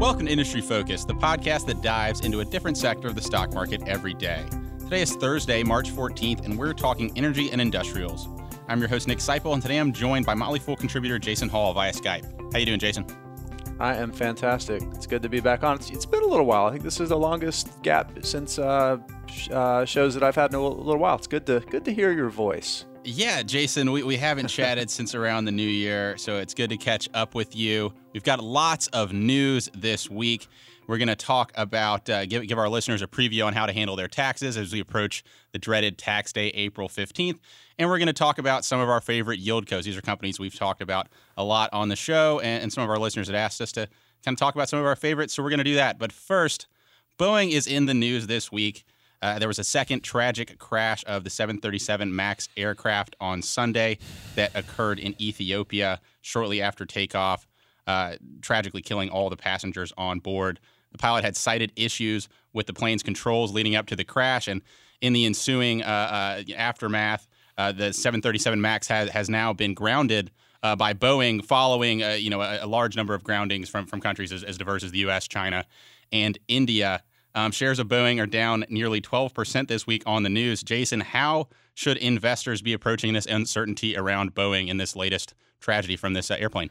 Welcome to Industry Focus, the podcast that dives into a different sector of the stock market every day. Today is Thursday, March 14th, and we're talking energy and industrials. I'm your host, Nick Sciple, and today I'm joined by Motley Fool contributor Jason Hall via Skype. How you doing, Jason? I am fantastic. It's good to be back on. it's, it's been a little while. I think this is the longest gap since uh, sh- uh, shows that I've had in a little while. It's good to good to hear your voice. Yeah, Jason, we, we haven't chatted since around the new year, so it's good to catch up with you. We've got lots of news this week. We're going to talk about, uh, give, give our listeners a preview on how to handle their taxes as we approach the dreaded tax day, April 15th. And we're going to talk about some of our favorite yieldcos. These are companies we've talked about a lot on the show, and, and some of our listeners had asked us to kind of talk about some of our favorites. So we're going to do that. But first, Boeing is in the news this week. Uh, there was a second tragic crash of the 737 MAX aircraft on Sunday that occurred in Ethiopia shortly after takeoff, uh, tragically killing all the passengers on board. The pilot had cited issues with the plane's controls leading up to the crash, and in the ensuing uh, uh aftermath, uh, the 737 MAX has, has now been grounded uh, by Boeing following you know a, a, large number of groundings from, from countries as, as diverse as the U.S., China, and India. Um, shares of Boeing are down nearly 12% this week on the news. Jason, how should investors be approaching this uncertainty around Boeing in this latest tragedy from this airplane?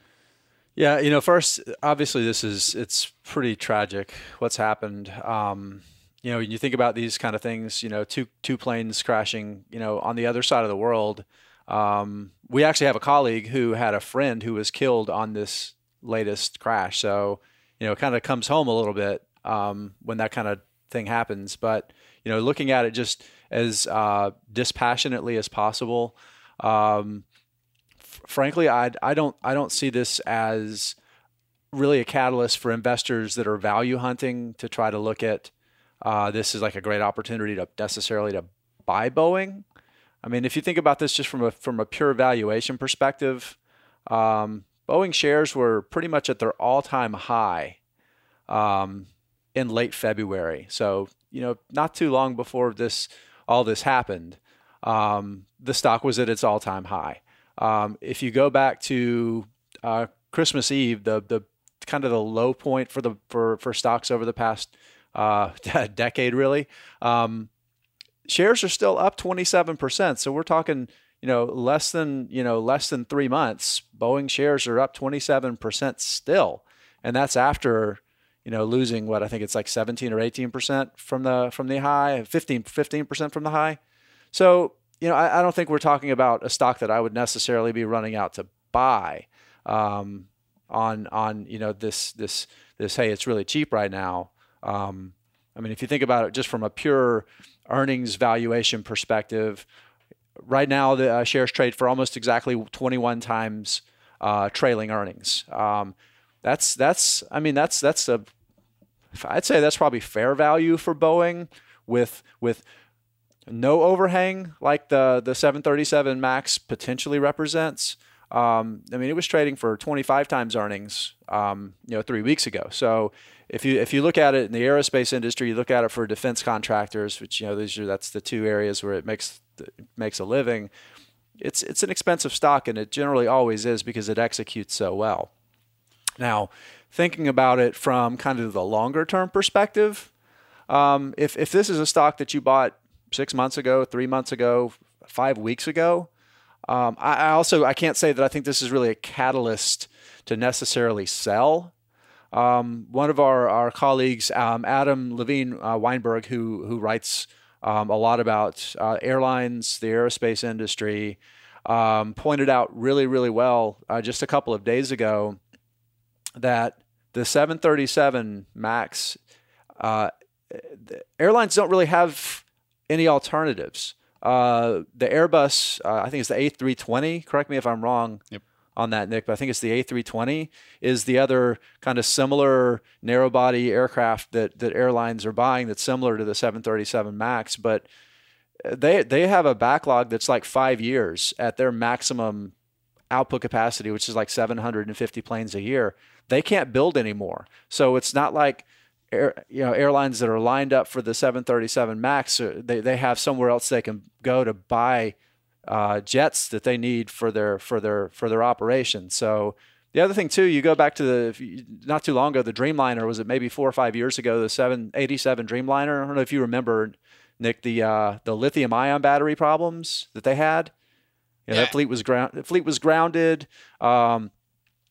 Yeah, you know, first, obviously, this is it's pretty tragic what's happened. Um, you know, when you think about these kind of things. You know, two two planes crashing. You know, on the other side of the world. Um, we actually have a colleague who had a friend who was killed on this latest crash. So, you know, it kind of comes home a little bit um, when that kind of thing happens. But you know, looking at it just as uh, dispassionately as possible. Um, frankly, I I don't I don't see this as really a catalyst for investors that are value hunting to try to look at uh, this is like a great opportunity to necessarily to buy Boeing. I mean, if you think about this just from a from a pure valuation perspective, um, Boeing shares were pretty much at their all time high um, in late February. So, you know, not too long before this all this happened, um, the stock was at its all time high. Um, if you go back to uh, Christmas Eve, the the kind of the low point for the for for stocks over the past uh, decade, really, um, shares are still up 27 percent. So we're talking, you know, less than you know less than three months. Boeing shares are up 27 percent still, and that's after you know, losing what I think it's like 17 or 18 percent from the from the high, 15 15 percent from the high. So you know, I, I, don't think we're talking about a stock that I would necessarily be running out to buy um, on on you know this this this hey, it's really cheap right now. Um, I mean, if you think about it just from a pure earnings valuation perspective, right now the uh, shares trade for almost exactly 21 times uh, trailing earnings. Um, that's that's I mean that's that's a I'd say that's probably fair value for Boeing with with no overhang like the the 737 Max potentially represents. Um, I mean, it was trading for 25 times earnings, um, you know, three weeks ago. So if you if you look at it in the aerospace industry, you look at it for defense contractors, which you know these are that's the two areas where it makes makes a living. It's it's an expensive stock, and it generally always is because it executes so well. Now, thinking about it from kind of the longer term perspective, um, if, if this is a stock that you bought six months ago, three months ago, five weeks ago, um, I, I, also I can't say that I think this is really a catalyst to necessarily sell. Um, one of our, our colleagues, um, Adam Levine uh, Weinberg, who who writes um, a lot about uh, airlines, the aerospace industry, um, pointed out really really well uh, just a couple of days ago that the 737 MAX, uh, airlines don't really have any alternatives. Uh, the Airbus, uh, I think it's the A320. Correct me if I'm wrong yep. on that, Nick, but I think it's the A320 is the other kind of similar narrow body aircraft that that airlines are buying that's similar to the 737 Max, but they they have a backlog that's like five years at their maximum output capacity, which is like 750 planes a year they can't build anymore. So it's not like air, you know airlines that are lined up for the 737 Max. Uh, they they have somewhere else they can go to buy uh, jets that they need for their for their for their operation. So the other thing too, you go back to the not too long ago, the Dreamliner was it maybe four or five years ago, the 787 Dreamliner. I don't know if you remember, Nick, the uh, the lithium ion battery problems that they had. You know, yeah. That fleet was ground. The fleet was grounded. Um,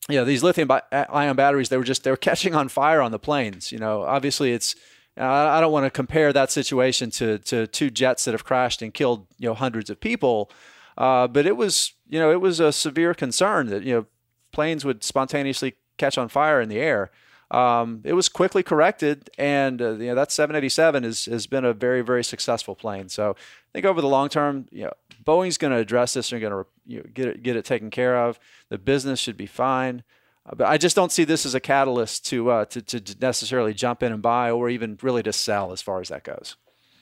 you know, these lithium ion batteries, they were just they were catching on fire on the planes. You know, obviously it's. I don't want to compare that situation to to two jets that have crashed and killed you know hundreds of people, uh, but it was you know it was a severe concern that you know planes would spontaneously catch on fire in the air. Um, it was quickly corrected, and uh, you know that 787 is, has been a very very successful plane. So I think over the long term, you know, Boeing's going to address this and going to you know, get it get it taken care of. The business should be fine. Uh, but I just don't see this as a catalyst to, uh, to to necessarily jump in and buy, or even really to sell, as far as that goes.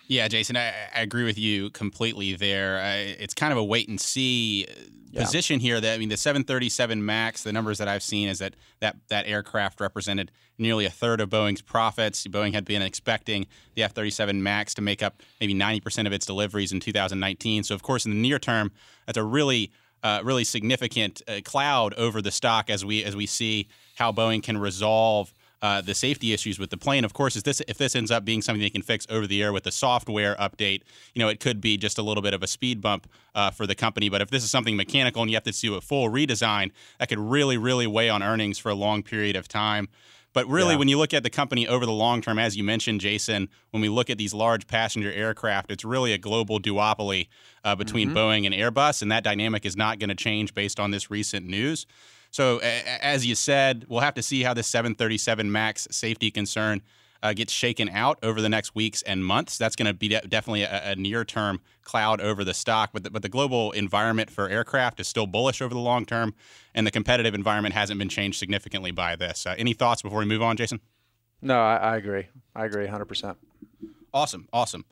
Yeah, Jason, I, I, agree with you completely there. I, it's kind of a wait and see yeah. position here. That I mean, the 737 Max, the numbers that I've seen is that that that aircraft represented nearly a third of Boeing's profits. Boeing had been expecting the 737 Max to make up maybe 90% of its deliveries in 2019. So, of course, in the near term, that's a really uh, really significant uh, cloud over the stock as we as we see how Boeing can resolve uh, the safety issues with the plane. Of course, is this if this ends up being something they can fix over the air with the software update, you know, it could be just a little bit of a speed bump uh, for the company. But if this is something mechanical and you have to do a full redesign, that could really, really weigh on earnings for a long period of time. But really, yeah. when you look at the company over the long term, as you mentioned, Jason, when we look at these large passenger aircraft, it's really a global duopoly uh, between mm-hmm. Boeing and Airbus, and that dynamic is not going to change based on this recent news. So, as you said, we'll have to see how the 737 MAX safety concern uh, gets shaken out over the next weeks and months. That's going to be de- definitely a, a near term cloud over the stock. But the, but the global environment for aircraft is still bullish over the long term, and the competitive environment hasn't been changed significantly by this. Uh, any thoughts before we move on, Jason? No, I, I agree. I agree 100%. Awesome. Awesome.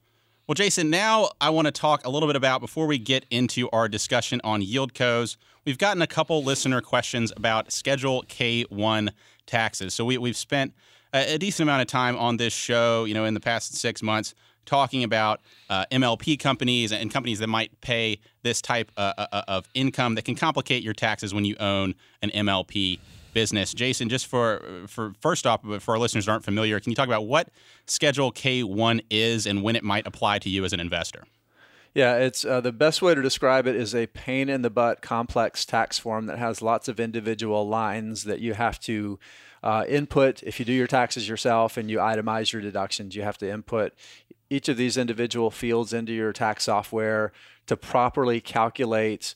Well, Jason, now I want to talk a little bit about before we get into our discussion on yieldcos. We've gotten a couple listener questions about Schedule K1 taxes. So we, we've spent a, a decent amount of time on this show, you know, in the past six months, talking about uh, MLP companies and companies that might pay this type uh, uh, uh, of income that can complicate your taxes when you own an MLP business. Jason, just for for first off, for our listeners who aren't familiar, can you talk about what Schedule K1 is and when it might apply to you as an investor? Yeah, it's uh, the best way to describe it is a pain in the butt complex tax form that has lots of individual lines that you have to uh, input. If you do your taxes yourself and you itemize your deductions, you have to input each of these individual fields into your tax software to properly calculate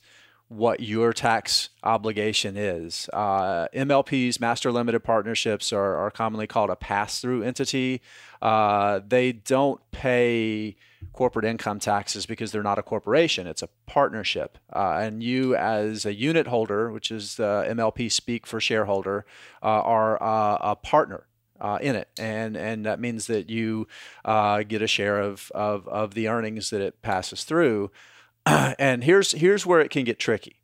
what your tax obligation is. Uh, MLPs, master limited partnerships, are, are commonly called a pass through entity. Uh, they don't pay corporate income taxes because they're not a corporation, it's a partnership. Uh, and you, as a unit holder, which is the MLP speak for shareholder, uh, are uh, a partner. Uh, in it, and and that means that you uh, get a share of, of of the earnings that it passes through. and here's here's where it can get tricky.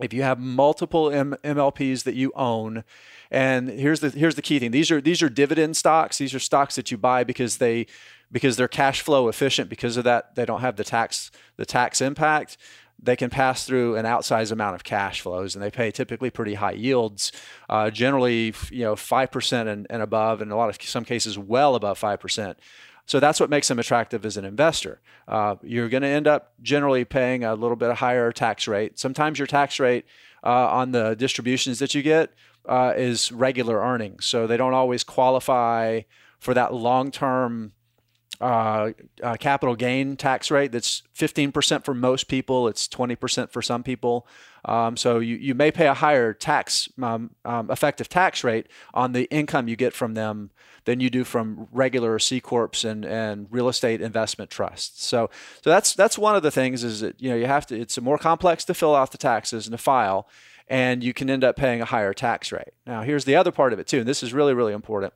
If you have multiple M- MLPs that you own, and here's the here's the key thing: these are these are dividend stocks. These are stocks that you buy because they because they're cash flow efficient because of that they don't have the tax the tax impact they can pass through an outsized amount of cash flows and they pay typically pretty high yields uh, generally you know 5% and, and above and a lot of some cases well above 5% so that's what makes them attractive as an investor. Uh, you're going to end up generally paying a little bit higher tax rate. Sometimes your tax rate uh, on the distributions that you get uh, is regular earnings, so they don't always qualify for that long-term uh, uh, capital gain tax rate that's 15% for most people. It's 20% for some people. Um, so you, you may pay a higher tax um, um, effective tax rate on the income you get from them than you do from regular C corps and, and real estate investment trusts. So so that's that's one of the things is that you know you have to it's more complex to fill out the taxes and to file, and you can end up paying a higher tax rate. Now here's the other part of it too, and this is really really important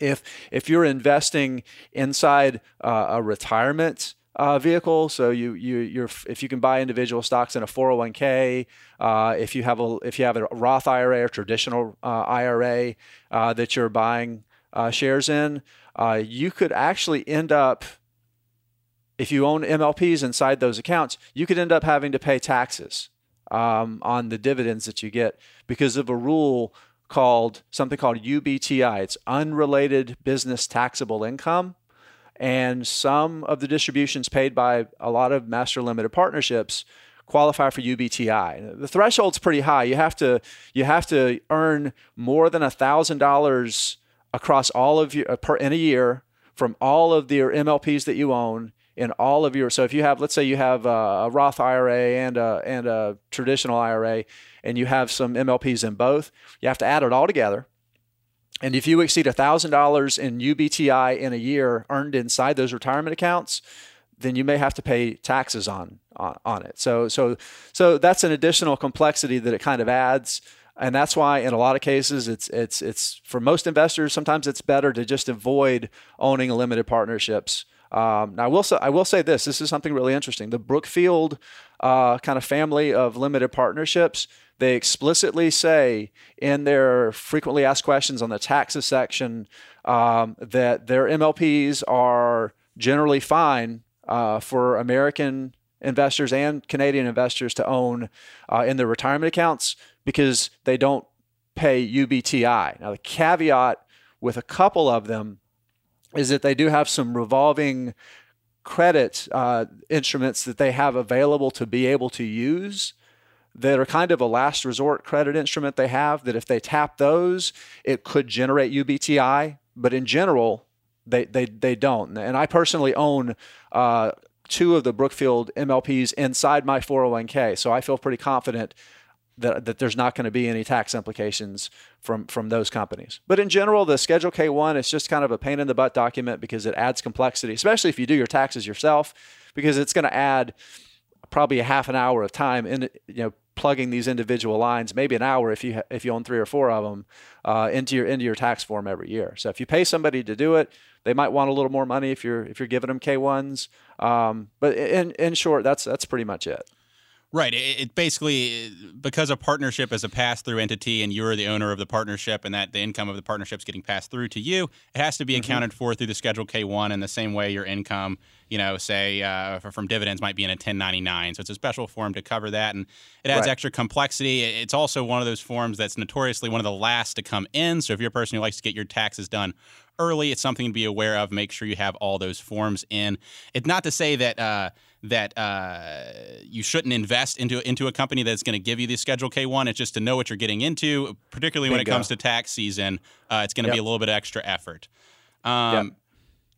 if if you're investing inside uh, a retirement uh, vehicle. So you you you're if you can buy individual stocks in a 401k, uh, if you have a if you have a Roth IRA or traditional uh, IRA uh, that you're buying uh, shares in, you could actually end up if you own MLPs inside those accounts, you could end up having to pay taxes um, on the dividends that you get because of a rule called something called UBTI. It's unrelated business taxable income. And some of the distributions paid by a lot of master limited partnerships qualify for UBTI. The threshold's pretty high. You have to you have to earn more than thousand dollars across all of your per in a year from all of your MLPs that you own in all of your so if you have let's say you have a, Roth IRA and a and a traditional IRA and you have some MLPs in both, you have to add it all together. And if you exceed $1,000 in UBTI in a year earned inside those retirement accounts, then you may have to pay taxes on, on, on it. So, so, so that's an additional complexity that it kind of adds. And that's why in a lot of cases, it's, it's, it's for most investors, sometimes it's better to just avoid owning limited partnerships um, now, I will say I will say this. This is something really interesting. The Brookfield uh, kind of family of limited partnerships. They explicitly say in their frequently asked questions on the taxes section um, that their MLPs are generally fine uh, for American investors and Canadian investors to own uh, in their retirement accounts because they don't pay UBTI. Now, the caveat with a couple of them is that they do have some revolving credit uh, instruments that they have available to be able to use that are kind of a last resort credit instrument they have that if they tap those it could generate ubti but in general they they, they don't. And i personally own uh, two of the brookfield mlps inside my 401k so i feel pretty confident that, that there's not going to be any tax implications from from those companies. But in general, the Schedule K1 is just kind of a pain in the butt document because it adds complexity, especially if you do your taxes yourself, because it's going to add probably a half an hour of time in you know plugging these individual lines, maybe an hour if you if you own three or four of them uh, into your into your tax form every year. So if you pay somebody to do it, they might want a little more money if you're if you're giving them K1s. Um, but in in short, that's that's pretty much it. Right. It, it, basically because a partnership is a pass-through entity, and you're the owner of the partnership, and that the income of the partnership is getting passed through to you. It has to be mm-hmm. accounted for through the Schedule K1 in the same way your income, you know, say uh, from dividends might be in a 1099. So it's a special form to cover that, and it adds right. extra complexity. It's also one of those forms that's notoriously one of the last to come in. So if you're a person who likes to get your taxes done early, it's something to be aware of. Make sure you have all those forms in. It's not to say that. Uh, that uh, you shouldn't invest into into a company that's going to give you the Schedule K1. It's just to know what you're getting into, particularly when it comes to tax season. Uh, it's going to yep. be a little bit extra effort. Um, yep.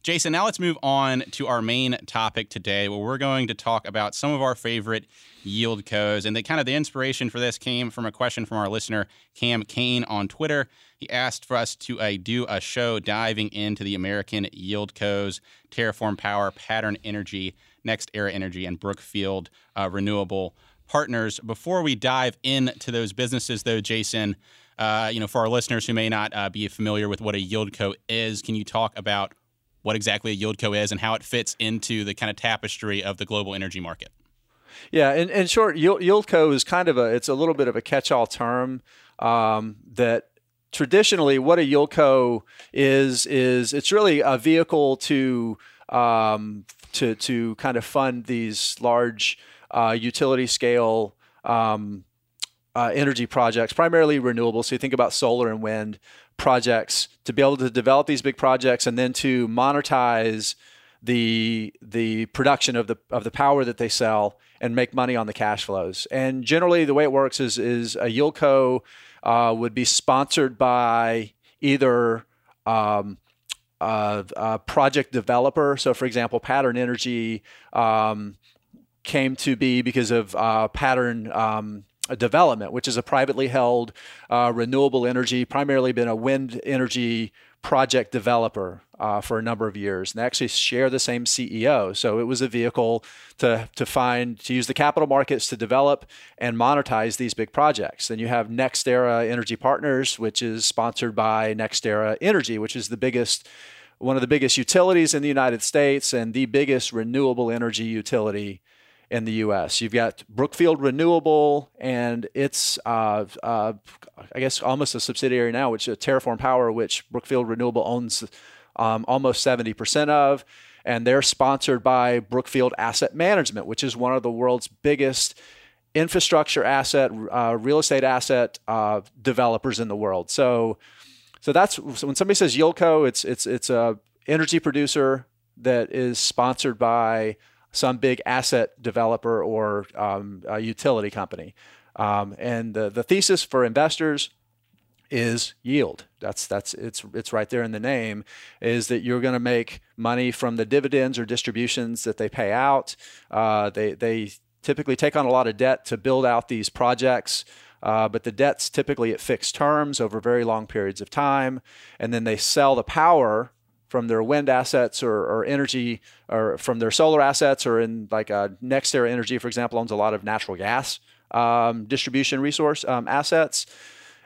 Jason, now let's move on to our main topic today, where we're going to talk about some of our favorite yieldcos. And the kind of the inspiration for this came from a question from our listener, Cam Kane, on Twitter. He asked for us to uh, do a show diving into the American yieldcos, Terraform Power, Pattern Energy, NextEra Energy, and Brookfield uh, Renewable Partners. Before we dive into those businesses, though, Jason, uh, you know, for our listeners who may not uh, be familiar with what a yield yieldco is, can you talk about what exactly a yield yieldco is and how it fits into the kind of tapestry of the global energy market? Yeah, in, in short, yield, yieldco is kind of a it's a little bit of a catch-all term um, that traditionally what a yieldco is is it's really a vehicle to um, to to kind of fund these large uh, utility scale um, uh, energy projects, primarily renewables. So you think about solar and wind projects to be able to develop these big projects and then to monetize the the production of the of the power that they sell and make money on the cash flows. And generally, the way it works is is a yieldco uh, would be sponsored by either um, uh, a project developer. So, for example, Pattern Energy um, came to be because of uh, Pattern um, Development, which is a privately held uh, renewable energy, primarily been a wind energy project developer uh, for a number of years. And actually share the same CEO. So it was a vehicle to, to find, to use the capital markets to develop and monetize these big projects. Then you have NextEra Energy Partners, which is sponsored by NextEra Energy, which is the biggest one of the biggest utilities in the United States and the biggest renewable energy utility in the U.S. You've got Brookfield Renewable, and it's, uh, uh, I guess, almost a subsidiary now, which is Terraform Power, which Brookfield Renewable owns um, almost 70% of. And they're sponsored by Brookfield Asset Management, which is one of the world's biggest infrastructure asset, uh, real estate asset uh, developers in the world. So, so that's so when somebody says Yieldco, it's it's it's a energy producer that is sponsored by some big asset developer or um, a utility company. Um, and the, the thesis for investors is yield. That's that's it's it's right there in the name. Is that you're going to make money from the dividends or distributions that they pay out. Uh, they they typically take on a lot of debt to build out these projects. Uh, but the debt's typically at fixed terms over very long periods of time, and then they sell the power from their wind assets or, or, energy or from their solar assets or in like uh, NextEra Energy, for example, owns a lot of natural gas um, distribution resource um, assets.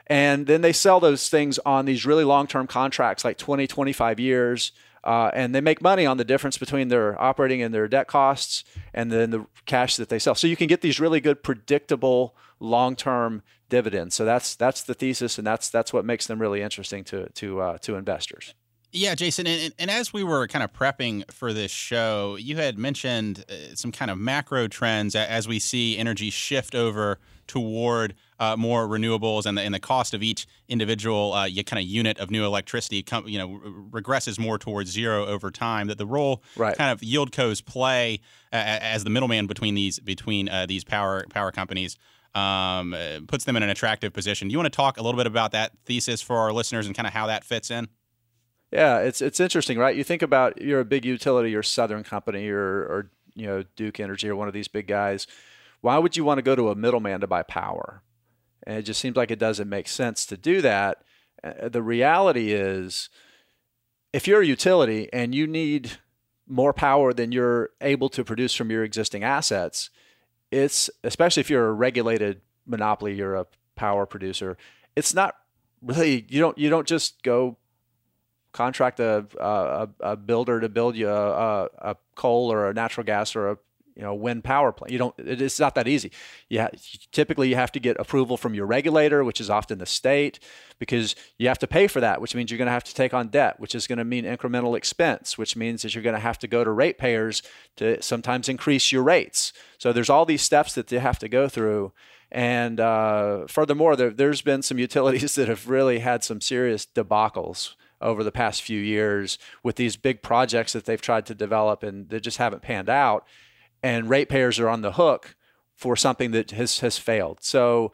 And then they sell those things on these really long term contracts, like 20, 25 years. Uh, and they make money on the difference between their operating and their debt costs and then the cash that they sell. So you can get these really good, predictable, long term dividends. So that's that's the thesis, and that's that's what makes them really interesting to to uh, to investors. Yeah, Jason, and, and, as we were kind of prepping for this show, you had mentioned uh, some kind of macro trends as we see energy shift over toward uh, more renewables, and the, and the cost of each individual uh, kind of unit of new electricity, com- you know, regresses more towards zero over time. That the role right. kind of yieldcos play uh, as the middleman between these between uh, these power power companies. Um, uh, puts them in an attractive position. Do you want to talk a little bit about that thesis for our listeners and kind of how that fits in? Yeah, it's it's interesting, right? You think about you're a big utility, you're Southern Company, or or you know Duke Energy, or one of these big guys. Why would you want to go to a middleman to buy power? And it just seems like it doesn't make sense to do that. Uh, the reality is, if you're a utility and you need more power than you're able to produce from your existing assets, it's especially if you're a regulated monopoly, you're a power producer. It's not really you don't you don't just go contract a, a, a builder to build you a, a, coal or a natural gas or a you know wind power plant. You don't. It's not that easy. Yeah, typically you have to get approval from your regulator, which is often the state, because you have to pay for that, which means you're going to have to take on debt, which is going to mean incremental expense, which means that you're going to have to go to ratepayers to sometimes increase your rates. So there's all these steps that you have to go through. And uh, furthermore, there, there's been some utilities that have really had some serious debacles over the past few years with these big projects that they've tried to develop and they just haven't panned out. And ratepayers are on the hook for something that has, has failed. So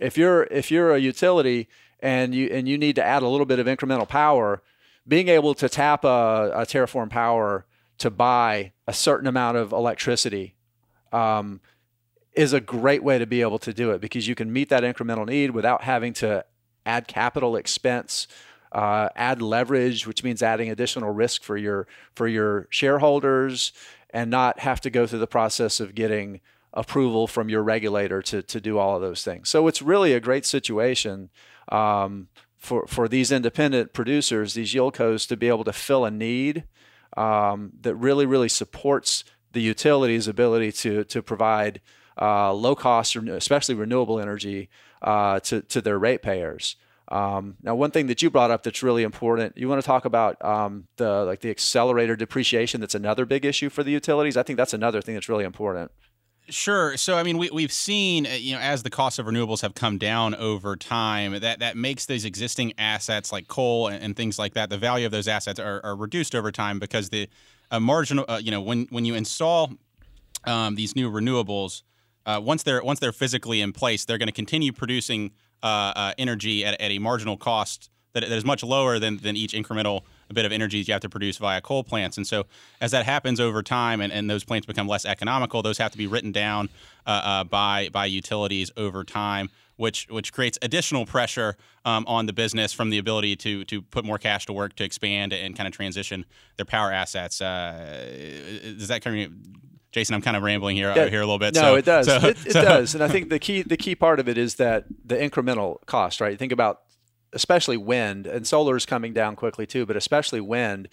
if you're if you're a utility and you and you need to add a little bit of incremental power, being able to tap a, a TerraForm Power to buy a certain amount of electricity um, is a great way to be able to do it because you can meet that incremental need without having to add capital expense uh, add leverage, which means adding additional risk for your for your shareholders, and not have to go through the process of getting approval from your regulator to to do all of those things. So it's really a great situation um, for for these independent producers, these yieldcos, to be able to fill a need um, that really really supports the utility's ability to to provide uh, low cost, especially renewable energy, uh, to to their ratepayers. Um, now, one thing that you brought up that's really important, you want to talk about um, the like the accelerator depreciation. That's another big issue for the utilities. I think that's another thing that's really important. Sure. So, I mean, we, we've seen, uh, you know, as the cost of renewables have come down over time, that, that makes these existing assets like coal and, and things like that, the value of those assets are, are reduced over time because the uh, marginal, uh, you know, when, when you install um, these new renewables, uh, once they're once they're physically in place, they're going to continue producing energy at, at, a marginal cost that, that is much lower than, than each incremental bit of energy that you have to produce via coal plants. And so, as that happens over time and, and those plants become less economical, those have to be written down uh, uh, by by utilities over time, which which creates additional pressure um, on the business from the ability to to put more cash to work to expand and kind of transition their power assets. Uh, does that kind of Jason, I'm kind of rambling here yeah, here a little bit. No, so, it does. So, it, it so. does, and I think the key the key part of it is that the incremental cost, right? Think about especially wind and solar is coming down quickly too, but especially wind.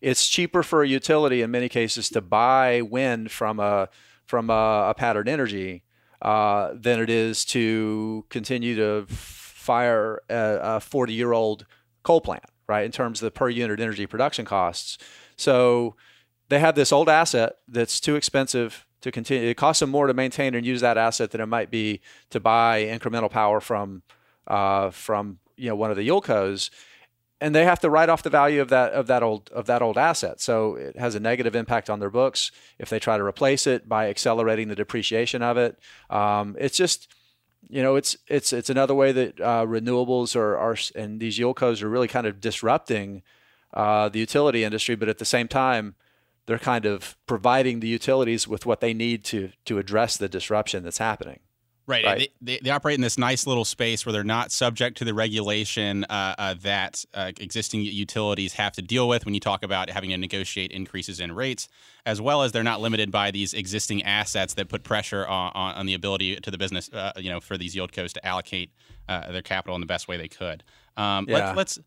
It's cheaper for a utility in many cases to buy wind from a from a, a pattern energy uh, than it is to continue to fire a 40 year old coal plant, right? In terms of the per unit energy production costs. So they have this old asset that's too expensive to continue. It costs them more to maintain and use that asset than it might be to buy incremental power from uh, from you know one of the yieldcos, and they have to write off the value of that of that old of that old asset. So it has a negative impact on their books if they try to replace it by accelerating the depreciation of it. Um, it's just you know it's it's it's another way that uh, renewables are are and these yieldcos are really kind of disrupting uh, the utility industry, but at the same time they're kind of providing the utilities with what they need to to address the disruption that's happening. Right. right. They, they, operate in this nice little space where they're not subject to the regulation uh, uh, that uh, existing utilities have to deal with when you talk about having to negotiate increases in rates, as well as they're not limited by these existing assets that put pressure on, on, on the ability to the business, uh, you know, for these yieldcos to allocate uh, their capital in the best way they could. Um, yeah. let, let's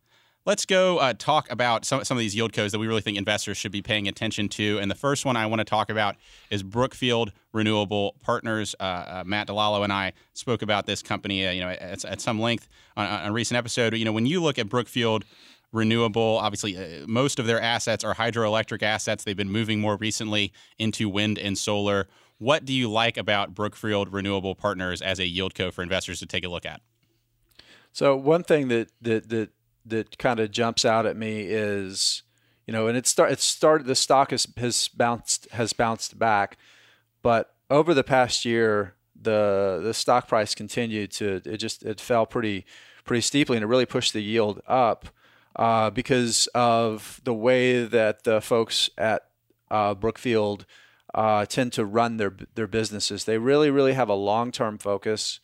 Let's go uh, talk about some, some of these yieldcos that we really think investors should be paying attention to. And the first one I want to talk about is Brookfield Renewable Partners. Uh, uh, Matt DiLallo and I spoke about this company, uh, you know, at, at, some length on, on, a recent episode. You know, when you look at Brookfield Renewable, obviously, uh, most of their assets are hydroelectric assets. They've been moving more recently into wind and solar. What do you like about Brookfield Renewable Partners as a yieldco for investors to take a look at? So one thing that that that that kind of jumps out at me is, you know, and it start it started the stock has has bounced has bounced back, but over the past year the the stock price continued to it just it fell pretty pretty steeply and it really pushed the yield up uh, because of the way that the folks at uh, Brookfield uh, tend to run their their businesses. They really really have a long term focus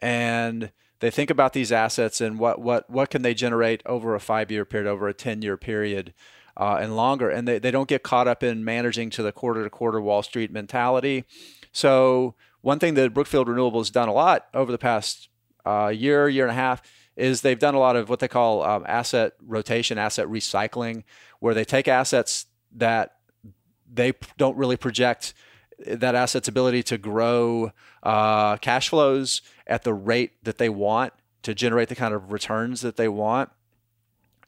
and they think about these assets and what what what can they generate over a five year period, over a ten year period, uh, and longer. And they, they don't get caught up in managing to the quarter to quarter Wall Street mentality. So one thing that Brookfield Renewable has done a lot over the past uh, year year and a half is they've done a lot of what they call um, asset rotation, asset recycling, where they take assets that they don't really project that asset's ability to grow uh, cash flows at the rate that they want to generate the kind of returns that they want.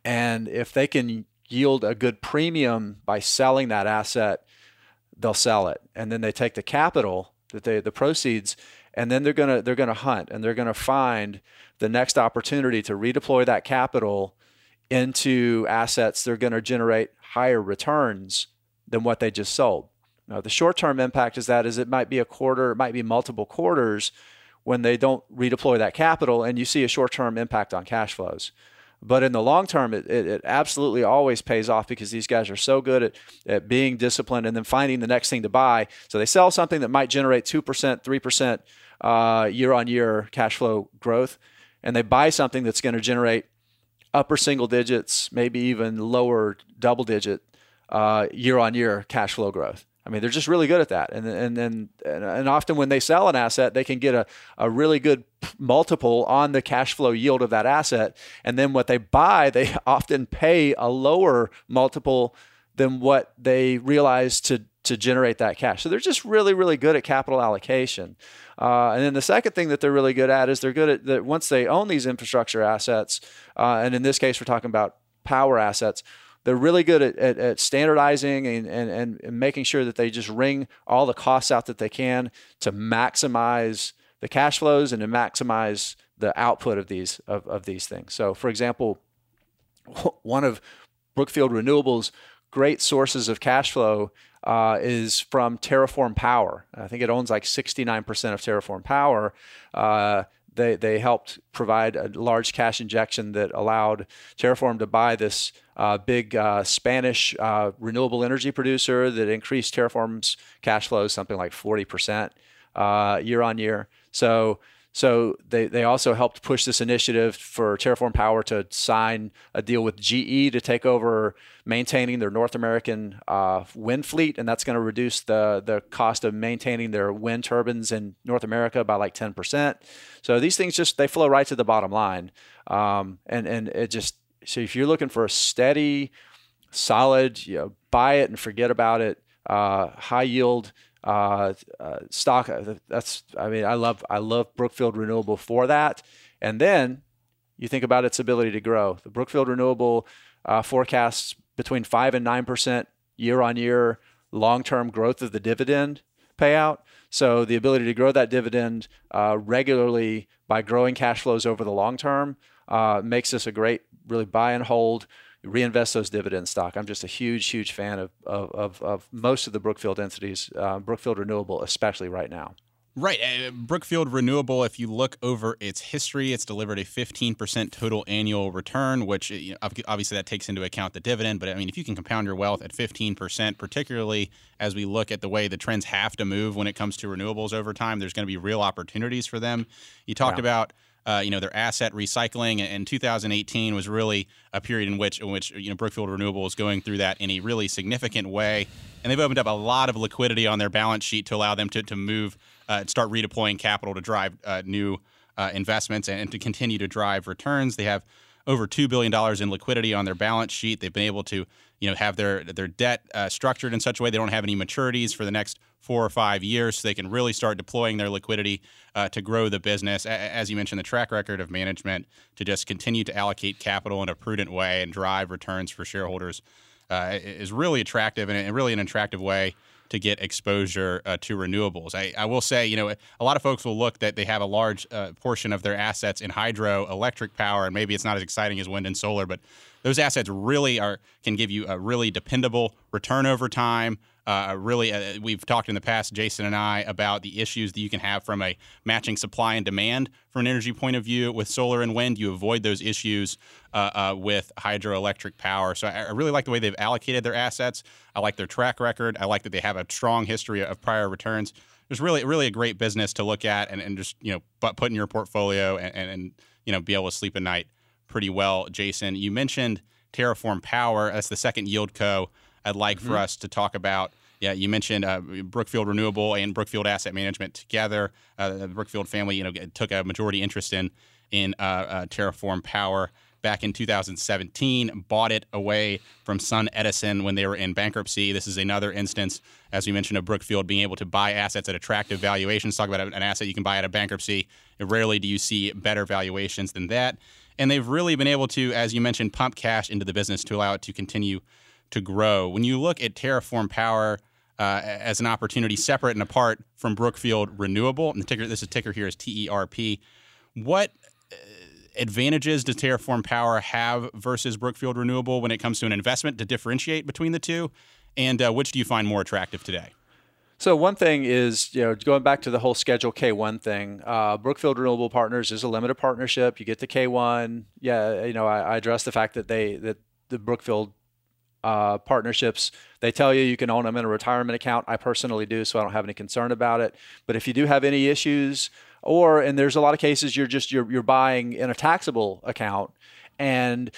And if they can yield a good premium by selling that asset, they'll sell it. And then they take the capital that they the proceeds and then they're to they're to hunt and they're to find the next opportunity to redeploy that capital into assets they're to generate higher returns than what they just sold. Now, the short term impact is that is it might be a quarter, it might be multiple quarters when they don't redeploy that capital, and you see a short term impact on cash flows. But in the long term, it, it, it, absolutely always pays off because these guys are so good at, at being disciplined and then finding the next thing to buy. So they sell something that might generate 2%, 3% uh, year on year cash flow growth, and they buy something that's going to generate upper single digits, maybe even lower double digit year on year cash flow growth. I mean, they're just really good at that. And and and and often when they sell an asset, they can get a, a really good multiple on the cash flow yield of that asset. And then what they buy, they often pay a lower multiple than what they realize to to generate that cash. So they're just really, really good at capital allocation. Uh, and then the second thing that they're really good at is they're good at that once they own these infrastructure assets, uh, and in this case, we're talking about power assets they're really good at, at, at standardizing and, and, and making sure that they just wring all the costs out that they can to maximize the cash flows and to maximize the output of these of, of these things. So for example, one of Brookfield Renewables great sources of cash flow uh, is from TerraForm Power. I think it owns like 69% of TerraForm Power. Uh, they, they helped provide a large cash injection that allowed TerraForm to buy this uh, big uh, Spanish uh, renewable energy producer that increased TerraForm's cash flows something like 40% uh, year on year. So so they, they also helped push this initiative for TerraForm Power to sign a deal with GE to take over maintaining their North American uh, wind fleet, and that's going to reduce the the cost of maintaining their wind turbines in North America by like 10%. So these things just they flow right to the bottom line, um, and and it just so if you're looking for a steady, solid, you know, buy it and forget about it, uh, high yield uh, uh, stock. Uh, that's I mean I love I love Brookfield Renewable for that. And then you think about its ability to grow. The Brookfield Renewable uh, forecasts between five and nine percent year on year long term growth of the dividend payout. So the ability to grow that dividend uh, regularly by growing cash flows over the long term uh, makes this a great really buy and hold reinvest those dividend stock. I'm just a huge, huge fan of, of, of, of most of the Brookfield entities, uh, Brookfield Renewable, especially right now. Right. Uh, Brookfield Renewable, if you look over its history, it's delivered a 15% total annual return, which you know, obviously that takes into account the dividend. But I mean, if you can compound your wealth at 15%, particularly as we look at the way the trends have to move when it comes to renewables over time, there's going to be real opportunities for them. You talked yeah. about uh, you know their asset recycling. And 2018 was really a period in which in which you know Brookfield Renewable is going through that in a really significant way, and they've opened up a lot of liquidity on their balance sheet to allow them to to move, uh, start redeploying capital to drive uh, new uh, investments and, and to continue to drive returns. They have over two billion dollars in liquidity on their balance sheet. They've been able to you know have their their debt uh, structured in such a way they don't have any maturities for the next four or five years, so they can really start deploying their liquidity uh, to grow the business. As you mentioned, the track record of management to just continue to allocate capital in a prudent way and drive returns for shareholders uh, is really attractive and really an attractive way to get exposure uh, to renewables. I, I, will say, you know, a lot of folks will look that they have a large uh, portion of their assets in hydroelectric power, and maybe it's not as exciting as wind and solar, but those assets really are can give you a really dependable return over time. Uh, really, uh, we've talked in the past, Jason and I, about the issues that you can have from a matching supply and demand from an energy point of view with solar and wind. You avoid those issues uh, uh with hydroelectric power. So I, I, really like the way they've allocated their assets. I like their track record. I like that they have a strong history of prior returns. It's really, really a great business to look at and, and just you know put in your portfolio and, and, and you know be able to sleep at night pretty well. Jason, you mentioned TerraForm Power. That's the second yield co I'd like mm-hmm. for us to talk about. Yeah, you mentioned uh, Brookfield Renewable and Brookfield Asset Management together. Uh, the Brookfield family, you know, took a majority interest in in uh, uh TerraForm Power back in 2017. Bought it away from SunEdison when they were in bankruptcy. This is another instance, as we mentioned, of Brookfield being able to buy assets at attractive valuations. Talk about an asset you can buy at a bankruptcy. Rarely do you see better valuations than that. And they've really been able to, as you mentioned, pump cash into the business to allow it to continue to grow. When you look at TerraForm Power uh, as an opportunity separate and apart from Brookfield Renewable, and the ticker this is ticker here is TERP, what uh, advantages does TerraForm Power have versus Brookfield Renewable when it comes to an investment to differentiate between the two? And uh, which do you find more attractive today? So one thing is, you know, going back to the whole Schedule K1 thing. Uh, Brookfield Renewable Partners is a limited partnership. You get the K1. Yeah, you know, I, I address the fact that they that the Brookfield uh, partnerships. They tell you you can own them in a retirement account. I personally do, so I don't have any concern about it. But if you do have any issues, or and there's a lot of cases you're just you're you're buying in a taxable account, and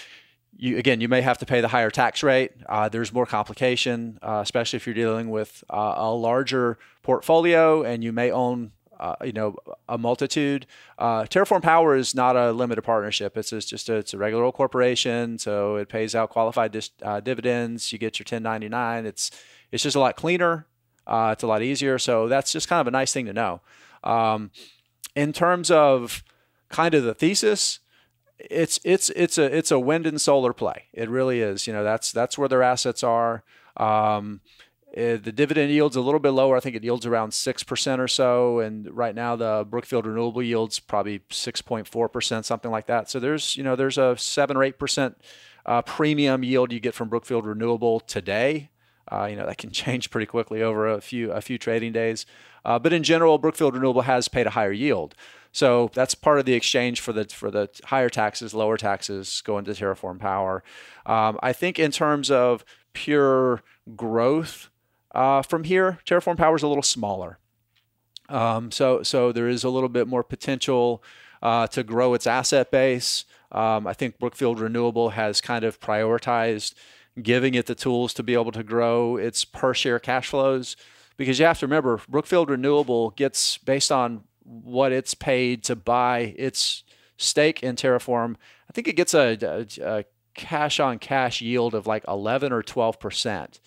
you again you may have to pay the higher tax rate. Uh, there's more complication, uh, especially if you're dealing with uh, a larger portfolio and you may own uh, you know a multitude. Uh, TerraForm Power is not a limited partnership. It's just a, it's a regular old corporation, so it pays out qualified dis, uh, dividends. You get your 1099. It's it's just a lot cleaner. Uh, it's a lot easier. So that's just kind of a nice thing to know. Um, in terms of kind of the thesis, it's it's it's a it's a wind and solar play. It really is. You know that's that's where their assets are. Um, uh, the dividend yield's a little bit lower. I think it yields around 6% or so. And right now, the Brookfield Renewable yield's probably 6.4%, something like that. So there's, you know, there's a 7 or 8% uh, premium yield you get from Brookfield Renewable today. Uh, you know, that can change pretty quickly over a few, a few trading days. Uh, but in general, Brookfield Renewable has paid a higher yield. So that's part of the exchange for the for the higher taxes, lower taxes going to TerraForm Power. Um, I think in terms of pure growth, uh, from here, TerraForm Power is a little smaller. Um, so, so there is a little bit more potential uh, to grow its asset base. Um, I think Brookfield Renewable has kind of prioritized giving it the tools to be able to grow its per share cash flows. Because you have to remember, Brookfield Renewable gets based on what it's paid to buy its stake in TerraForm. I think it gets a, a, a cash on cash yield of like 11 or 12 percent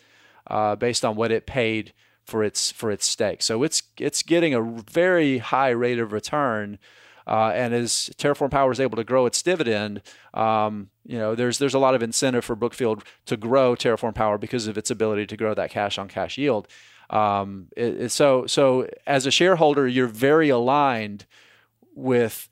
uh, based on what it paid for its for its stake. So it's it's getting a very high rate of return Uh, and as TerraForm Power is able to grow its dividend, um, you know, there's there's a lot of incentive for Brookfield to grow TerraForm Power because of its ability to grow that cash on cash yield. Um, it, it, so so as a shareholder, you're very aligned with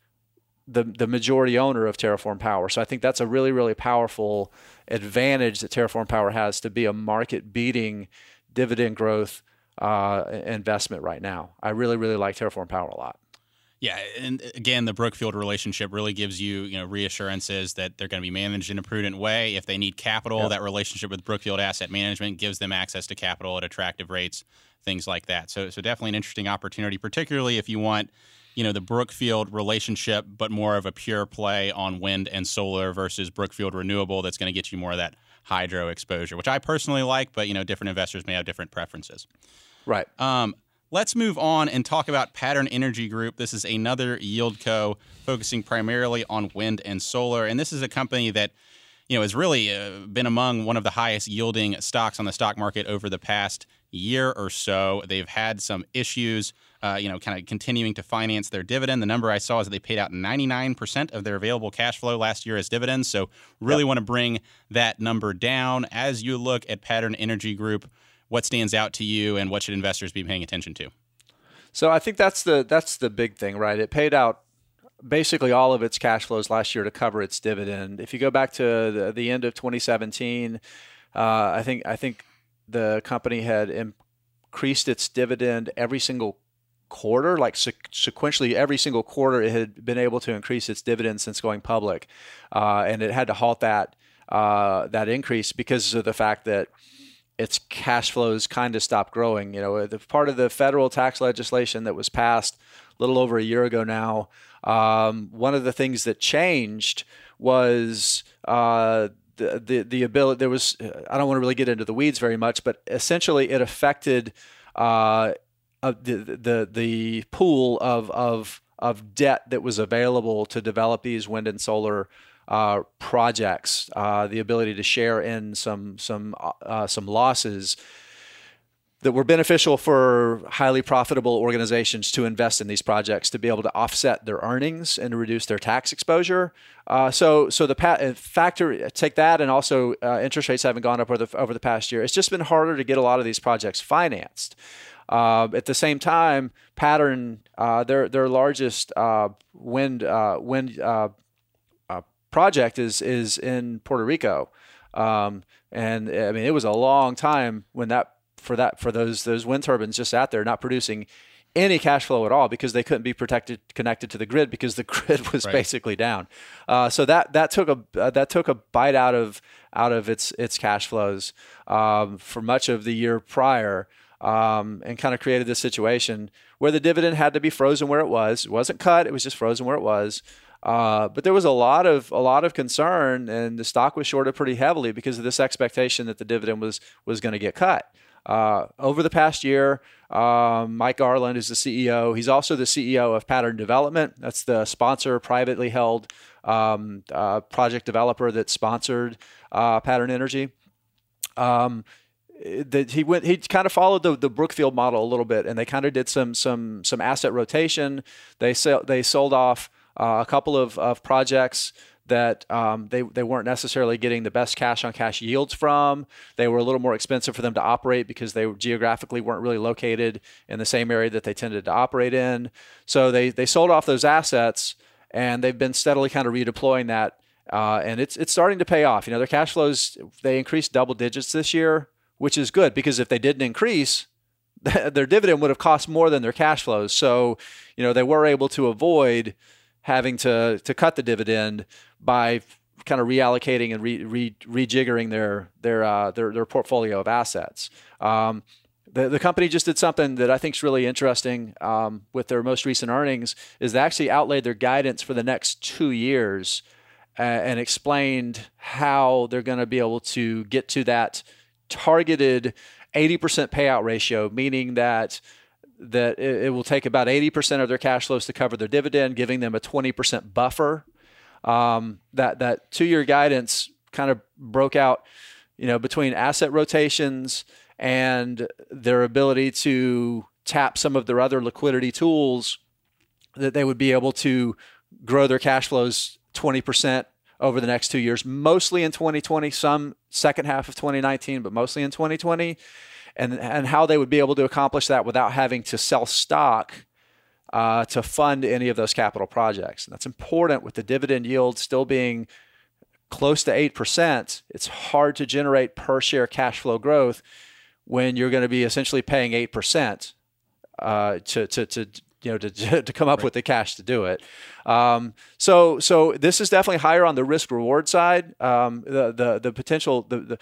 the the majority owner of Terraform Power. So I think that's a really really powerful advantage that Terraform Power has to be a market beating dividend growth uh, investment right now. I really really like Terraform Power a lot. Yeah, and again, the Brookfield relationship really gives you, you know, reassurances that they're going to be managed in a prudent way. If they need capital, yep. that relationship with Brookfield Asset Management gives them access to capital at attractive rates, things like that. So, so definitely an interesting opportunity, particularly if you want, you know, the Brookfield relationship, but more of a pure play on wind and solar versus Brookfield Renewable. That's going to get you more of that hydro exposure, which I personally like, but you know, different investors may have different preferences. Right. Um, Let's move on and talk about Pattern Energy Group. This is another yieldco focusing primarily on wind and solar. And this is a company that you know has really uh, been among one of the highest yielding stocks on the stock market over the past year or so. They've had some issues, uh, you know, kind of continuing to finance their dividend. The number I saw is that they paid out 99% of their available cash flow last year as dividends. So, really yep. want to bring that number down as you look at Pattern Energy Group what stands out to you and what should investors be paying attention to? So I think that's the that's the big thing, right? It paid out basically all of its cash flows last year to cover its dividend. If you go back to the, the end of 2017, uh, I think I think the company had increased its dividend every single quarter, like sequentially every single quarter, it had been able to increase its dividend since going public, uh, and it had to halt that uh, that increase because of the fact that its cash flows kind of stopped growing. You know, the part of the federal tax legislation that was passed a little over a year ago now. Um, one of the things that changed was uh, the, the the ability. There was I don't want to really get into the weeds very much, but essentially it affected uh, uh, the the the pool of of of debt that was available to develop these wind and solar uh, projects, uh, the ability to share in some some uh, some losses that were beneficial for highly profitable organizations to invest in these projects to be able to offset their earnings and reduce their tax exposure. Uh, so, so the pa- uh, factor take that, and also uh, interest rates haven't gone up over the over the past year. It's just been harder to get a lot of these projects financed. Uh, at the same time, Pattern, uh, their their largest uh, wind wind project is is in Puerto Rico, um, and I mean it was a long time when that for that for those those wind turbines just sat there not producing any cash flow at all because they couldn't be protected connected to the grid because the grid was right. basically down. Uh, so that that took a uh, that took a bite out of out of its its cash flows um, for much of the year prior. Um, and kind of created this situation where the dividend had to be frozen where it was. It wasn't cut; it was just frozen where it was. Uh, but there was a lot of a lot of concern, and the stock was shorted pretty heavily because of this expectation that the dividend was was going to get cut. Uh, over the past year, um, Mike Garland is the CEO. He's also the CEO of Pattern Development. That's the sponsor, privately held um, uh, project developer that sponsored uh, Pattern Energy. Um, that he went he kind of followed the, the Brookfield model a little bit and they kind of did some some some asset rotation they sell, they sold off uh, a couple of, of projects that um, they, they weren't necessarily getting the best cash on cash yields from. They were a little more expensive for them to operate because they geographically weren't really located in the same area that they tended to operate in. So they, they sold off those assets and they've been steadily kind of redeploying that. Uh, and it's, it's starting to pay off. You know, their cash flows, they increased double digits this year, which is good because if they didn't increase, their dividend would have cost more than their cash flows. So, you know, they were able to avoid having to to cut the dividend by kind of reallocating and re, re, rejiggering their their, uh, their their portfolio of assets. Um, the, the company just did something that I think is really interesting um, with their most recent earnings is they actually outlaid their guidance for the next two years and explained how they're going to be able to get to that targeted 80% payout ratio, meaning that that it, will take about 80% of their cash flows to cover their dividend, giving them a 20% buffer. Um, that that two-year guidance kind of broke out, you know, between asset rotations and their ability to tap some of their other liquidity tools that they would be able to grow their cash flows 20% over the next two years, mostly in 2020, some second half of 2019, but mostly in 2020, and, and how they would be able to accomplish that without having to sell stock uh, to fund any of those capital projects. And that's important with the dividend yield still being close to 8%. It's hard to generate per share cash flow growth when you're going to be essentially paying 8% uh, to, to, to, you know, to, to come up right. with the cash to do it. Um, so, so this is definitely higher on the risk reward side. Um, the, the, the potential, the, the,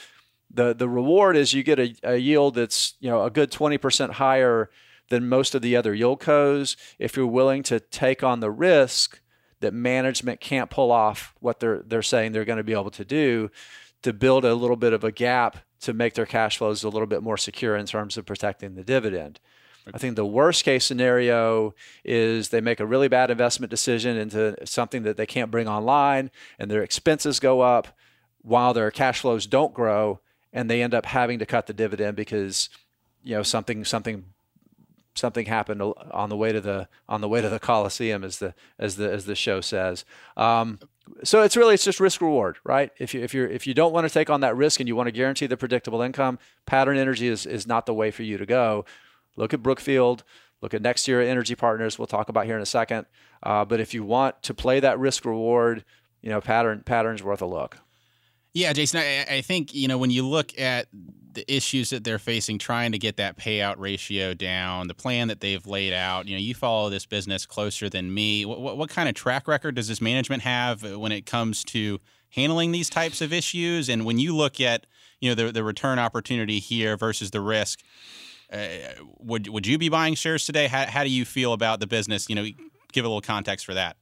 the, the reward is you get a, a yield that's, you know, a good 20% higher than most of the other yieldcos. If you're willing to take on the risk that management can't pull off what they're, they're saying they're going to be able to do to build a little bit of a gap to make their cash flows a little bit more secure in terms of protecting the dividend. I think the worst case scenario is they make a really bad investment decision into something that they can't bring online and their expenses go up while their cash flows don't grow and they end up having to cut the dividend because you know something something something happened on the way to the on the way to the Coliseum as the as the as the show says. Um, so it's really it's just risk reward, right? If you if you if you don't want to take on that risk and you want to guarantee the predictable income, pattern energy is is not the way for you to go. Look at Brookfield. Look at next NextEra Energy Partners. We'll talk about here in a second. Uh, but if you want to play that risk reward, you know, pattern pattern's worth a look. Yeah, Jason, I, I think you know when you look at the issues that they're facing trying to get that payout ratio down, the plan that they've laid out. You know, you follow this business closer than me. What, what, what, kind of track record does this management have when it comes to handling these types of issues? And when you look at you know the the return opportunity here versus the risk, uh, would would you be buying shares today? How, how do you feel about the business? You know, give a little context for that.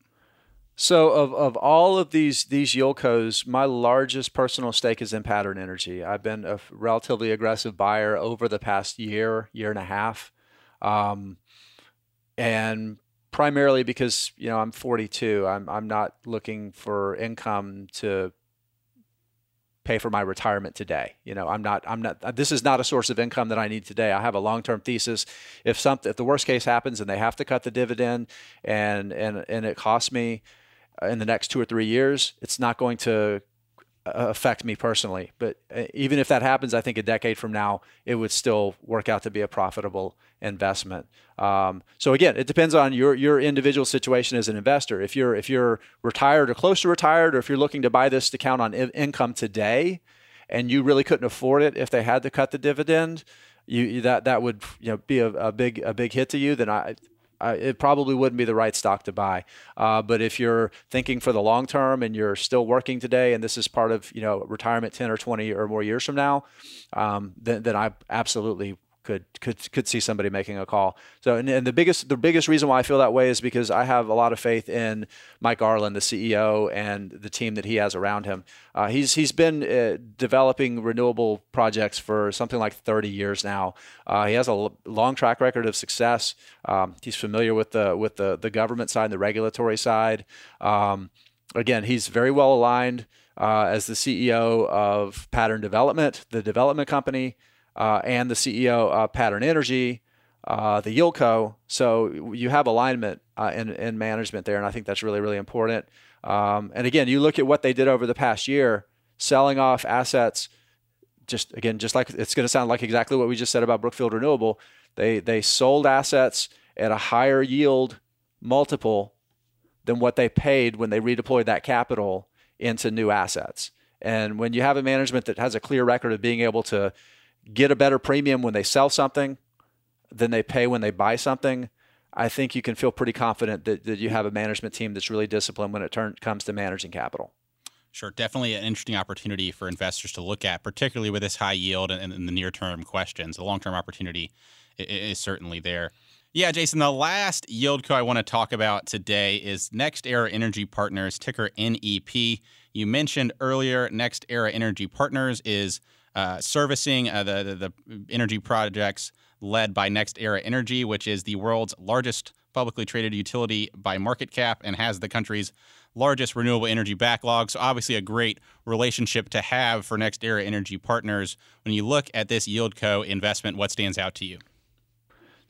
So of, of all of these these yieldcos, my largest personal stake is in Pattern Energy. I've been a relatively aggressive buyer over the past year, year and a half, um, and primarily because you know I'm 42. I'm I'm not looking for income to pay for my retirement today. You know, I'm not, I'm not, this is not a source of income that I need today. I have a long-term thesis. If something, if the worst case happens and they have to cut the dividend and, and, and it costs me in the next two or three years, it's not going to affect me personally. But uh, even if that happens, I think a decade from now, it would still work out to be a profitable investment. Um, so again, it depends on your your individual situation as an investor. If you're if you're retired or close to retired, or if you're looking to buy this to count on income today, and you really couldn't afford it if they had to cut the dividend, you that that would you know be a, a big a big hit to you. Then I uh, it probably wouldn't be the right stock to buy. Uh, but if you're thinking for the long term and you're still working today, and this is part of you know retirement 10 or 20 or more years from now, um, then, then I absolutely could could could see somebody making a call. So and, and, the biggest the biggest reason why I feel that way is because I have a lot of faith in Mike Garland, the CEO, and the team that he has around him. Uh, he's he's been uh, developing renewable projects for something like 30 years now. Uh, he has a l- long track record of success. Um, he's familiar with the with the the government side and the regulatory side. Um, again, he's very well aligned. Uh, as the CEO of Pattern Development, the development company, uh, and the CEO of Pattern Energy, uh, the Yieldco. So you have alignment uh, in, in management there, and I think that's really, really important. Um, and again, you look at what they did over the past year, selling off assets. Just again, just like it's going to sound like exactly what we just said about Brookfield Renewable. They they sold assets at a higher yield multiple than what they paid when they redeployed that capital into new assets. And when you have a management that has a clear record of being able to get a better premium when they sell something than they pay when they buy something, I think you can feel pretty confident that, that you have a management team that's really disciplined when it turn, comes to managing capital. Sure, definitely an interesting opportunity for investors to look at, particularly with this high yield and, and the near term questions. The long term opportunity is, certainly there. Yeah, Jason, the last yieldco I want to talk about today is NextEra Energy Partners, ticker NEP. You mentioned earlier NextEra Energy Partners is servicing uh, the, the, the energy projects led by NextEra Energy, which is the world's largest publicly traded utility by market cap and has the country's largest renewable energy backlog. So, obviously, a great relationship to have for NextEra Energy partners. When you look at this YieldCo investment, what stands out to you?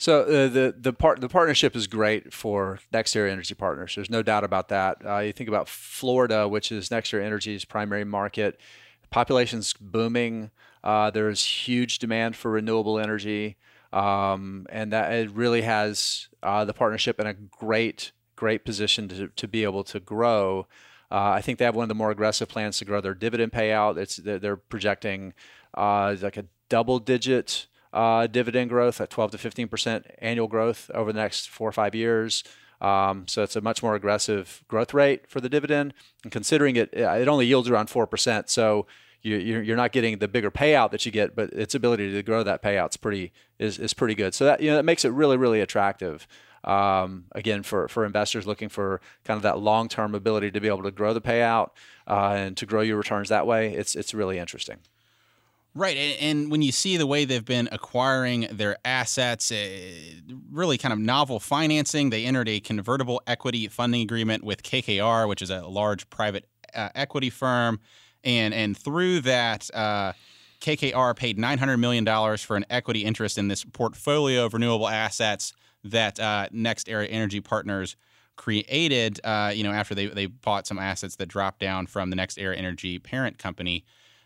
So uh, the the part the partnership is great for NextEra Energy Partners. There's no doubt about that. Uh, you think about Florida, which is NextEra Energy's primary market. Population's booming. Uh, there's huge demand for renewable energy, um, and that it really has uh, the partnership in a great great position to to be able to grow. Uh, I think they have one of the more aggressive plans to grow their dividend payout. It's they're, projecting uh, like a double digit uh, dividend growth at 12 to 15 percent annual growth over the next four or five years. Um, so it's a much more aggressive growth rate for the dividend. And considering it, it only yields around four percent. So you, you're not getting the bigger payout that you get, but its ability to grow that payout is pretty is, is pretty good. So that you know that makes it really really attractive. Um, again, for, for investors looking for kind of that long term ability to be able to grow the payout uh, and to grow your returns that way, it's it's really interesting. Right. And when you see the way they've been acquiring their assets, uh, really kind of novel financing, they entered a convertible equity funding agreement with KKR, which is a large private uh, equity firm. And, and through that, uh, KKR paid $900 million for an equity interest in this portfolio of renewable assets that uh, NextEra Energy Partners created, uh, you know, after they, they bought some assets that dropped down from the NextEra Energy parent company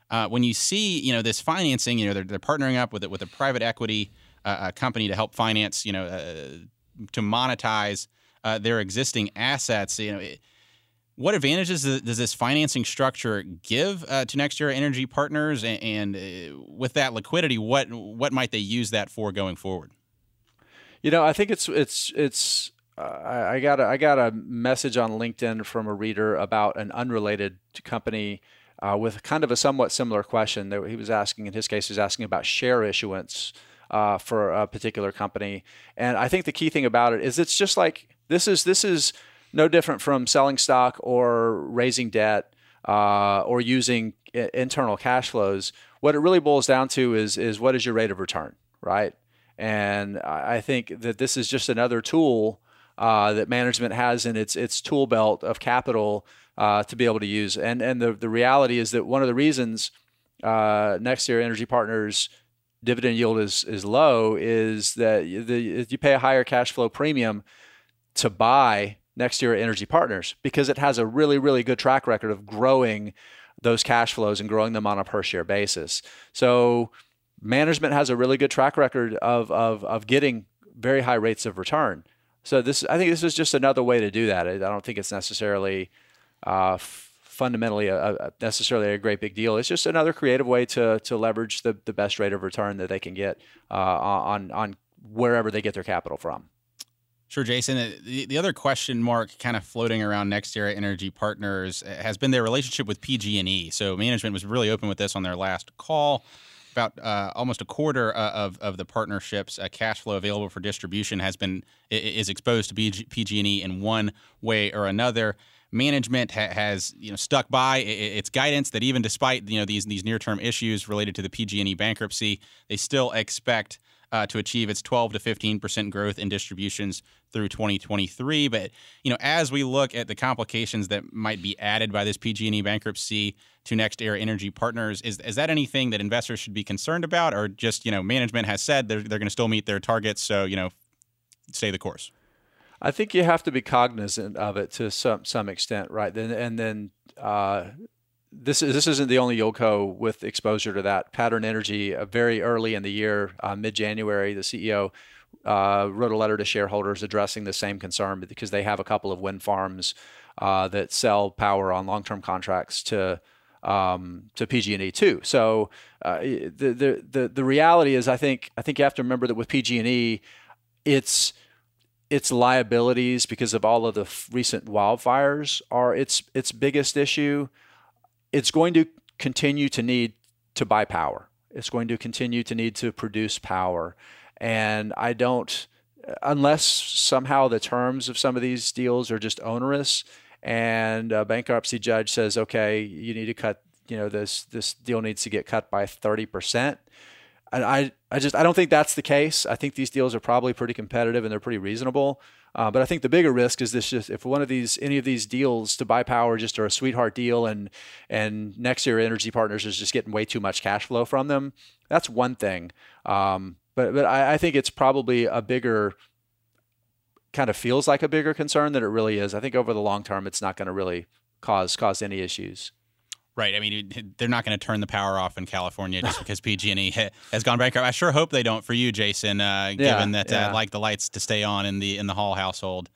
uh, when you see you know this financing, you know they're, they're partnering up with it with a private equity uh, company to help finance, you know, uh, to monetize uh, their existing assets. You know, it, what advantages does this financing structure give uh, to NextEra Energy Partners, and, and uh, with that liquidity, what what might they use that for going forward? You know, I think it's it's it's. I got a, I got a message on LinkedIn from a reader about an unrelated company uh, with kind of a somewhat similar question that he was asking. In his case, he was asking about share issuance uh, for a particular company. And I think the key thing about it is it's just like this is this is no different from selling stock or raising debt uh, or using internal cash flows. What it really boils down to is is what is your rate of return, right? And I think that this is just another tool uh, that management has in its its tool belt of capital uh, to be able to use. And and the the reality is that one of the reasons uh, NextEra Energy Partners dividend yield is is low is that the, you pay a higher cash flow premium to buy NextEra Energy Partners because it has a really really good track record of growing those cash flows and growing them on a per share basis. So management has a really good track record of of of getting very high rates of return. So this I think this is just another way to do that. I don't think it's necessarily uh, fundamentally a, a, necessarily a great big deal. It's just another creative way to to leverage the, the best rate of return that they can get uh, on on wherever they get their capital from. Sure, Jason. Uh, the, the other question mark kind of floating around NextEra Energy Partners uh, has been their relationship with PG&E. So management was really open with this on their last call. About uh, almost a quarter uh, of, of the partnership's uh, cash flow available for distribution has been is exposed to PG&E in one way or another management ha- has you know stuck by its guidance that even despite you know these these near term issues related to the PG&E bankruptcy, they still expect uh, to achieve its 12 to 15 percent growth in distributions through 2023. But you know, as we look at the complications that might be added by this PG&E bankruptcy to NextEra Energy Partners, is is that anything that investors should be concerned about, or just you know, management has said they're they're going to still meet their targets, so you know, stay the course. I think you have to be cognizant of it to some some extent, right? Then and then uh, this is this isn't the only YieldCo with exposure to that. Pattern Energy, uh, very early in the year, uh, mid January, the CEO uh, wrote a letter to shareholders addressing the same concern because they have a couple of wind farms uh, that sell power on long term contracts to. Um, to PG&E too. So uh, the, the the the reality is, I think I think you have to remember that with PG&E, it's its liabilities because of all of the f- recent wildfires are its its biggest issue. It's going to continue to need to buy power. It's going to continue to need to produce power, and I don't unless somehow the terms of some of these deals are just onerous and a bankruptcy judge says okay you need to cut you know this this deal needs to get cut by 30% I, I just I don't think that's the case. I think these deals are probably pretty competitive and they're pretty reasonable. Uh, but I think the bigger risk is this: just if one of these, any of these deals to buy power just are a sweetheart deal, and and NextEra Energy Partners is just getting way too much cash flow from them. That's one thing. Um, but but I, I think it's probably a bigger kind of feels like a bigger concern than it really is. I think over the long term, it's not going to really cause cause any issues. Right. I mean, they're not going to turn the power off in California just because PG&E has gone bankrupt. I sure hope they don't for you, Jason. Uh, Yeah, given that yeah. uh, like the lights to stay on in the in the Hall household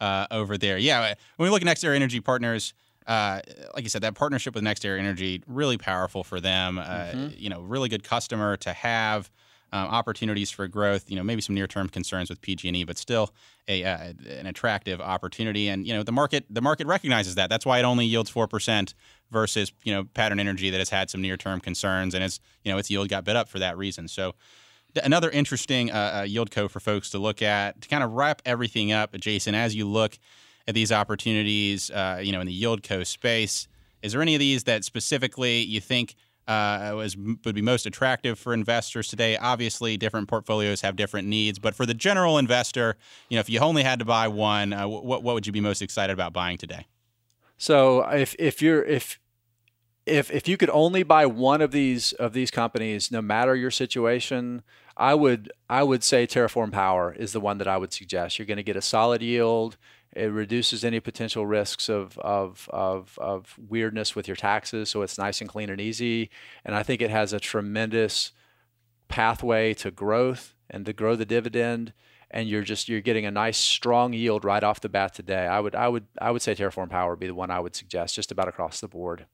uh, over there. Yeah. When we look at NextEra Energy Partners, uh, like you said, that partnership with NextEra Energy really powerful for them. Uh, Mm-hmm. You know, really good customer to have. Um, opportunities for growth, you know, maybe some near-term concerns with PG&E, but still a uh, an attractive opportunity. And you know, the market the market recognizes that. That's why it only yields four percent versus you know Pattern Energy that has had some near-term concerns, and it's you know its yield got bid up for that reason. So another interesting uh, uh, yieldco for folks to look at to kind of wrap everything up, Jason. As you look at these opportunities, uh, you know, in the yieldco space, is there any of these that specifically you think? Uh, was would be most attractive for investors today. Obviously, different portfolios have different needs, but for the general investor, you know, if you only had to buy one, uh, what what would you be most excited about buying today? So if if you're if if if you could only buy one of these of these companies, no matter your situation, I would I would say Terraform Power is the one that I would suggest. You're going to get a solid yield. It reduces any potential risks of, of, of, of weirdness with your taxes, so it's nice and clean and easy. And I think it has a tremendous pathway to growth and to grow the dividend. And you're just you're getting a nice strong yield right off the bat today. I would I would I would say Terraform Power would be the one I would suggest just about across the board.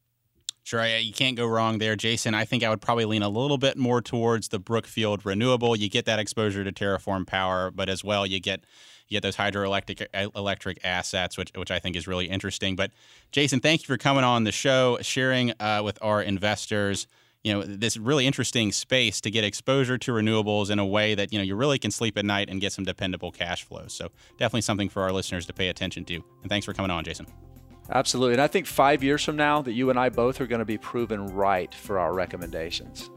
Sure, you can't go wrong there, Jason. I think I would probably lean a little bit more towards the Brookfield renewable. You get that exposure to Terraform Power, but as well you get you get those hydroelectric electric assets, which which I think is really interesting. But Jason, thank you for coming on the show, sharing uh, with our investors. You know this really interesting space to get exposure to renewables in a way that you know you really can sleep at night and get some dependable cash flows. So definitely something for our listeners to pay attention to. And thanks for coming on, Jason. Absolutely. And I think five years from now that you and I both are going to be proven right for our recommendations.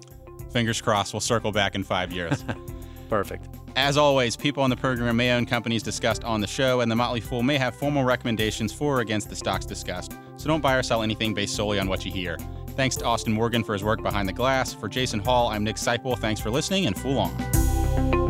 Fingers crossed. We'll circle back in five years. Perfect. As always, people on the program may own companies discussed on the show, and the Motley Fool may have formal recommendations for or against the stocks discussed. So don't buy or sell anything based solely on what you hear. Thanks to Austin Morgan for his work behind the glass. For Jason Hall, I'm Nick Sciple. Thanks for listening, and Fool on.